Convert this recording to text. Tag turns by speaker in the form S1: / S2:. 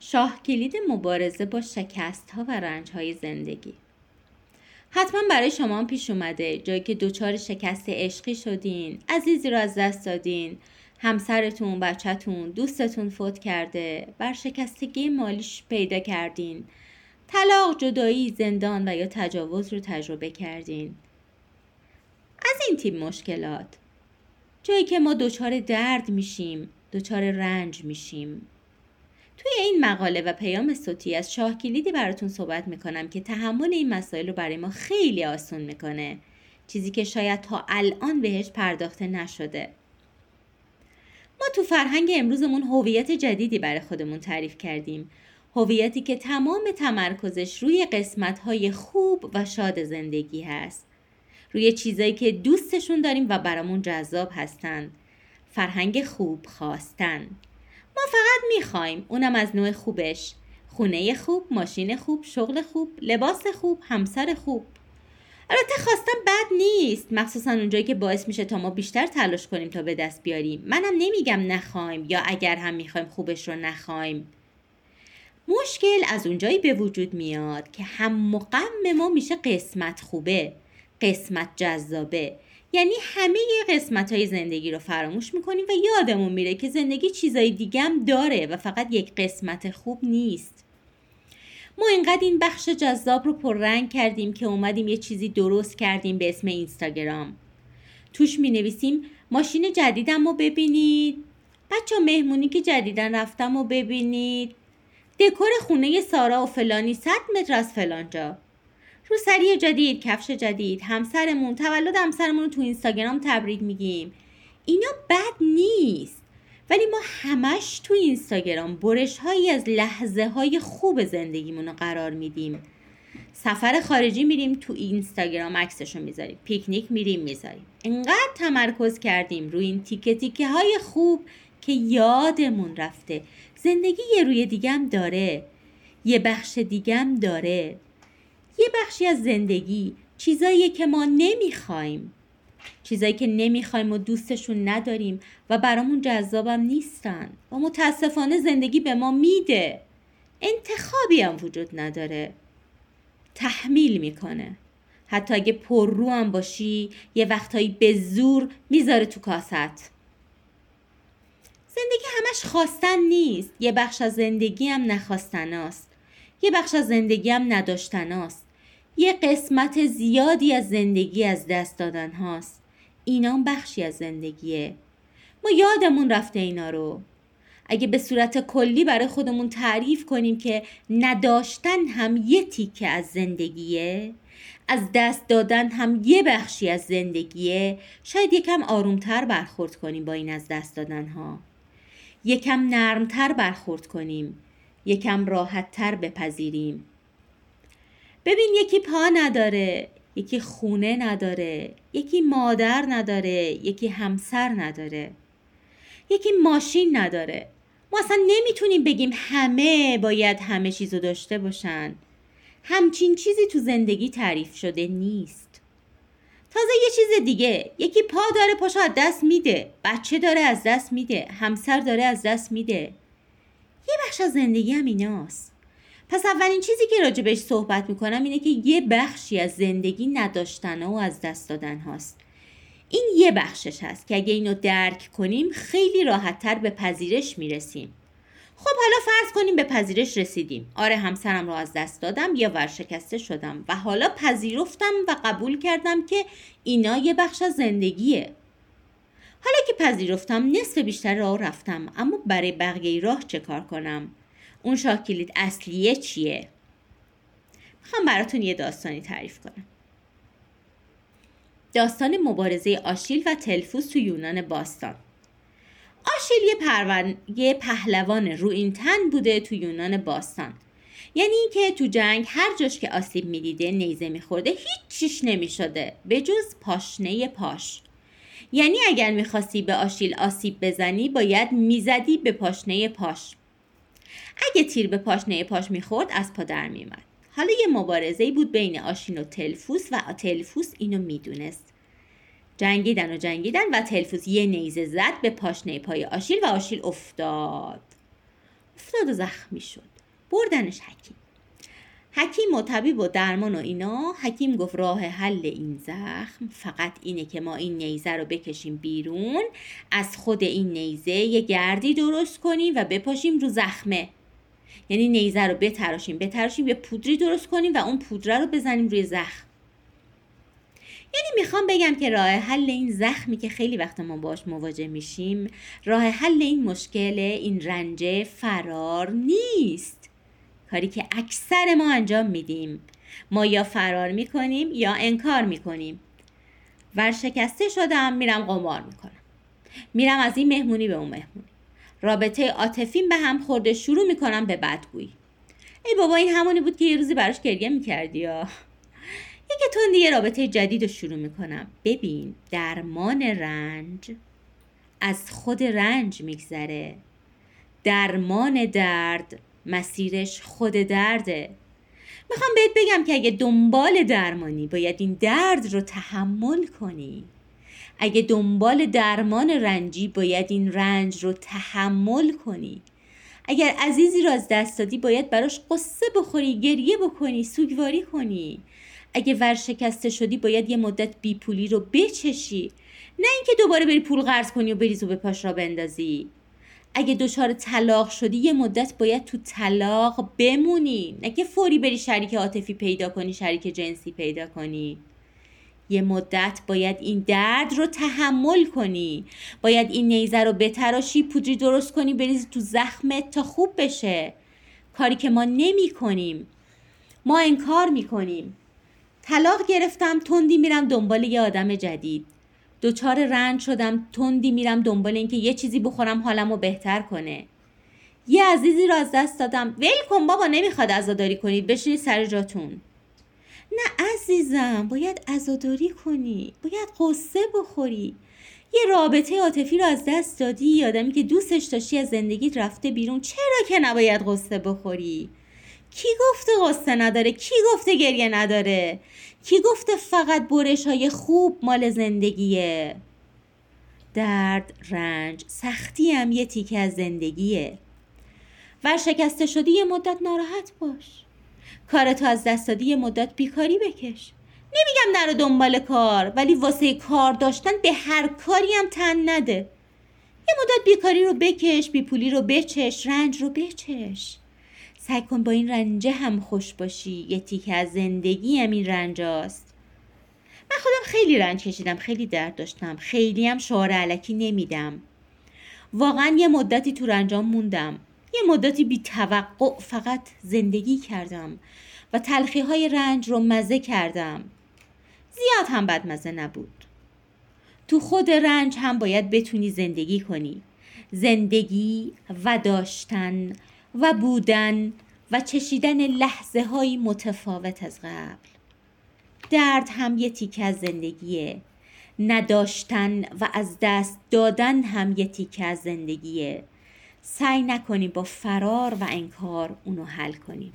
S1: شاه کلید مبارزه با شکست ها و رنج های زندگی. حتما برای شما پیش اومده جایی که دچار شکست عشقی شدین عزیزی رو از دست دادین همسرتون بچهتون دوستتون فوت کرده بر شکستگی مالیش پیدا کردین. طلاق جدایی زندان و یا تجاوز رو تجربه کردین. از این تیپ مشکلات. جایی که ما دچار درد میشیم دچار رنج میشیم. توی این مقاله و پیام صوتی از شاه کلیدی براتون صحبت می‌کنم که تحمل این مسائل رو برای ما خیلی آسون می‌کنه. چیزی که شاید تا الان بهش پرداخته نشده. ما تو فرهنگ امروزمون هویت جدیدی برای خودمون تعریف کردیم. هویتی که تمام تمرکزش روی قسمتهای خوب و شاد زندگی هست. روی چیزایی که دوستشون داریم و برامون جذاب هستن. فرهنگ خوب خواستن. ما فقط می‌خوایم. اونم از نوع خوبش. خونه خوب، ماشین خوب، شغل خوب، لباس خوب، همسر خوب. البته خواستم بد نیست. مخصوصا اونجایی که باعث میشه تا ما بیشتر تلاش کنیم تا به دست بیاریم. منم نمیگم نخوایم یا اگر هم می‌خوایم خوبش رو نخوایم. مشکل از اونجایی به وجود میاد که هم مقم ما میشه قسمت خوبه قسمت جذابه. یعنی همه قسمت های زندگی رو فراموش می‌کنیم و یادمون میره که زندگی چیزای دیگه هم داره و فقط یک قسمت خوب نیست. ما اینقدر این بخش جذاب رو پررنگ کردیم که اومدیم یه چیزی درست کردیم به اسم اینستاگرام. توش می نویسیم ماشین جدیدم رو ببینید. بچه مهمونی که جدیدن رفتم رو ببینید. دکور خونه سارا و فلانی صد متر از فلانجا. روسری جدید کفش جدید. همسرمون تولد همسرمون رو تو اینستاگرام تبریک میگیم. اینا بد نیست. ولی ما همش تو اینستاگرام برش هایی از لحظه های خوب زندگیمون رو قرار میدیم. سفر خارجی میریم تو اینستاگرام عکسشو می‌ذاریم. پیکنیک میریم می‌ذاریم. انقدر تمرکز کردیم روی این تیکه تیکه های خوب که یادمون رفته. زندگی یه روی دیگم داره. یه بخش دیگم داره. یه بخشی از زندگی چیزایی که ما نمی‌خوایم. چیزایی که نمی‌خوایم و دوستشون نداریم و برامون جذابم نیستن. و متاسفانه زندگی به ما میده. انتخابی هم وجود نداره. تحمیل می‌کنه. حتی اگه پر رو هم باشی یه وقتهایی به زور می‌ذاره تو کاست. زندگی همش خواستن نیست. یه بخش از زندگی هم نخواستناست. یه بخش از زندگی هم نداشتناست. یه قسمت زیادی از زندگی از دست دادن هاست. اینا بخشی از زندگیه. ما یادمون رفته اینا رو. اگه به صورت کلی برای خودمون تعریف کنیم که نداشتن هم یه تیکه از زندگیه از دست دادن هم یه بخشی از زندگیه شاید یکم آرومتر برخورد کنیم با این از دست دادن ها یکم نرمتر برخورد کنیم یکم راحتتر بپذیریم. ببین یکی پا نداره یکی خونه نداره یکی مادر نداره یکی همسر نداره یکی ماشین نداره. ما اصلا نمی‌تونیم بگیم همه باید همه چیزو داشته باشن. همچین چیزی تو زندگی تعریف شده نیست. تازه یه چیز دیگه یکی پا داره پاشو از دست میده. بچه داره از دست میده همسر داره از دست میده. یه بخش از زندگی هم ایناست. پس اولین چیزی که راجبش صحبت می‌کنم اینه که یه بخشی از زندگی نداشتن و از دست دادن هاست. این یه بخشش هست که اگه اینو درک کنیم خیلی راحتتر به پذیرش می‌رسیم. خب حالا فرض کنیم به پذیرش رسیدیم. آره همسرم رو از دست دادم یا ورشکسته شدم و حالا پذیرفتم و قبول کردم که اینا یه بخش از زندگیه. حالا که پذیرفتم نصف بیشتر راه رفتم اما برای بقیه راه چه کار کنم؟ اون شاه کلید اصلیه چیه؟ می‌خوام براتون یه داستانی تعریف کنم. داستان مبارزه آشیل و تلفوس تو یونان باستان. آشیل یه, پرون... یه پهلوان رو این تن بوده تو یونان باستان. یعنی اینکه تو جنگ هر جاش که آسیب می‌دیده نیزه میخورده هیچ چیش نمی‌شده به جز پاشنه پاش. یعنی اگر می‌خواستی به آشیل آسیب بزنی باید می‌زدی به پاشنه پاش. اگه تیر به پاشنه پاش می‌خورد از پا در میومد حالا یه مبارزه بود بین آشین و تلفوس و تلفوس اینو می‌دونست. جنگیدن و جنگیدن و تلفوس یه نیزه زد به پاشنه پای آشیل و آشیل افتاد. افتاد و زخمی شد. بردنش حکیم. حکیم و طبیب و درمان و اینا حکیم گفت راه حل این زخم فقط اینه که ما این نیزه رو بکشیم بیرون از خود این نیزه یه گردی درست کنیم و بپاشیم رو زخمه. یعنی نیزه رو بتراشیم بتراشیم یه پودری درست کنیم و اون پودره رو بزنیم روی زخم. یعنی می‌خوام بگم که راه حل این زخمی که خیلی وقت ما باش مواجه میشیم راه حل این مشکل این رنج فرار نیست. کاری که اکثر ما انجام میدیم. ما یا فرار می‌کنیم یا انکار می‌کنیم. ورشکسته شدم میرم قمار می‌کنم. میرم از این مهمونی به اون مهمونی. رابطه عاطفیم به هم خورده شروع می‌کنم به بدگویی. ای بابا این همونی بود که یه روزی براش گریه می‌کردی یا؟ یکی تون دیگه رابطه جدید رو شروع می‌کنم. ببین درمان رنج از خود رنج میگذره. درمان درد مسیرش خود درده. می‌خوام بهت بگم که اگه دنبال درمانی باید این درد رو تحمل کنی. اگه دنبال درمان رنجی باید این رنج رو تحمل کنی. اگر عزیزی را از دست دادی باید براش قصه بخوری گریه بکنی سوگواری کنی. اگه ورشکسته شدی باید یه مدت بی پولی رو بچشی. نه اینکه دوباره بری پول قرض کنی و بریز و به پاش را بندازی. اگه دچار طلاق شدی یه مدت باید تو طلاق بمونی. نه که فوری بری شریک عاطفی پیدا کنی شریک جنسی پیدا کنی. یه مدت باید این درد رو تحمل کنی. باید این نیزه رو بتراشی پودری درست کنی بریزی تو زخمت تا خوب بشه. کاری که ما نمی کنیم. ما انکار می کنیم. طلاق گرفتم تندی میرم دنبال یه آدم جدید. دچار رنج شدم تندی میرم دنبال اینکه یه چیزی بخورم حالم رو بهتر کنه. یه عزیزی رو از دست دادم. ول کن بابا نمی‌خواد عزاداری کنید. بشینید سر جاتون. نه عزیزم باید عزاداری کنی. باید قصه بخوری. یه رابطه عاطفی رو از دست دادی. آدمی که دوستش داشتی از زندگیت رفته بیرون. چرا که نباید قصه بخوری؟ کی گفته قصه نداره؟ کی گفته گریه نداره؟ کی گفته فقط برش های خوب مال زندگیه؟ درد رنج سختی هم یه تیکه از زندگیه. ورشکسته شدی یه مدت ناراحت باش. کارتو از دست دادی یه مدت بیکاری بکش. نمیگم نرو دنبال کار ولی واسه کار داشتن به هر کاری هم تن نده. یه مدت بیکاری رو بکش بیپولی رو بچش رنج رو بچش. سعی کن با این رنجه هم خوش باشی. یه تیکه از زندگی هم این رنجاست من خودم خیلی رنج کشیدم خیلی درد داشتم. خیلی هم شعار علکی نمیدم. واقعا یه مدتی تو رنجام موندم. یه مدتی بی توقع فقط زندگی کردم و تلخی های رنج رو مزه کردم. زیاد هم بدمزه نبود. تو خود رنج هم باید بتونی زندگی کنی. زندگی و داشتن و بودن و چشیدن لحظه های متفاوت از قبل. درد هم یه تیکه از زندگیه. نداشتن و از دست دادن هم یه تیکه از زندگیه. سعی نکنیم با فرار و انکار اونو حل کنیم.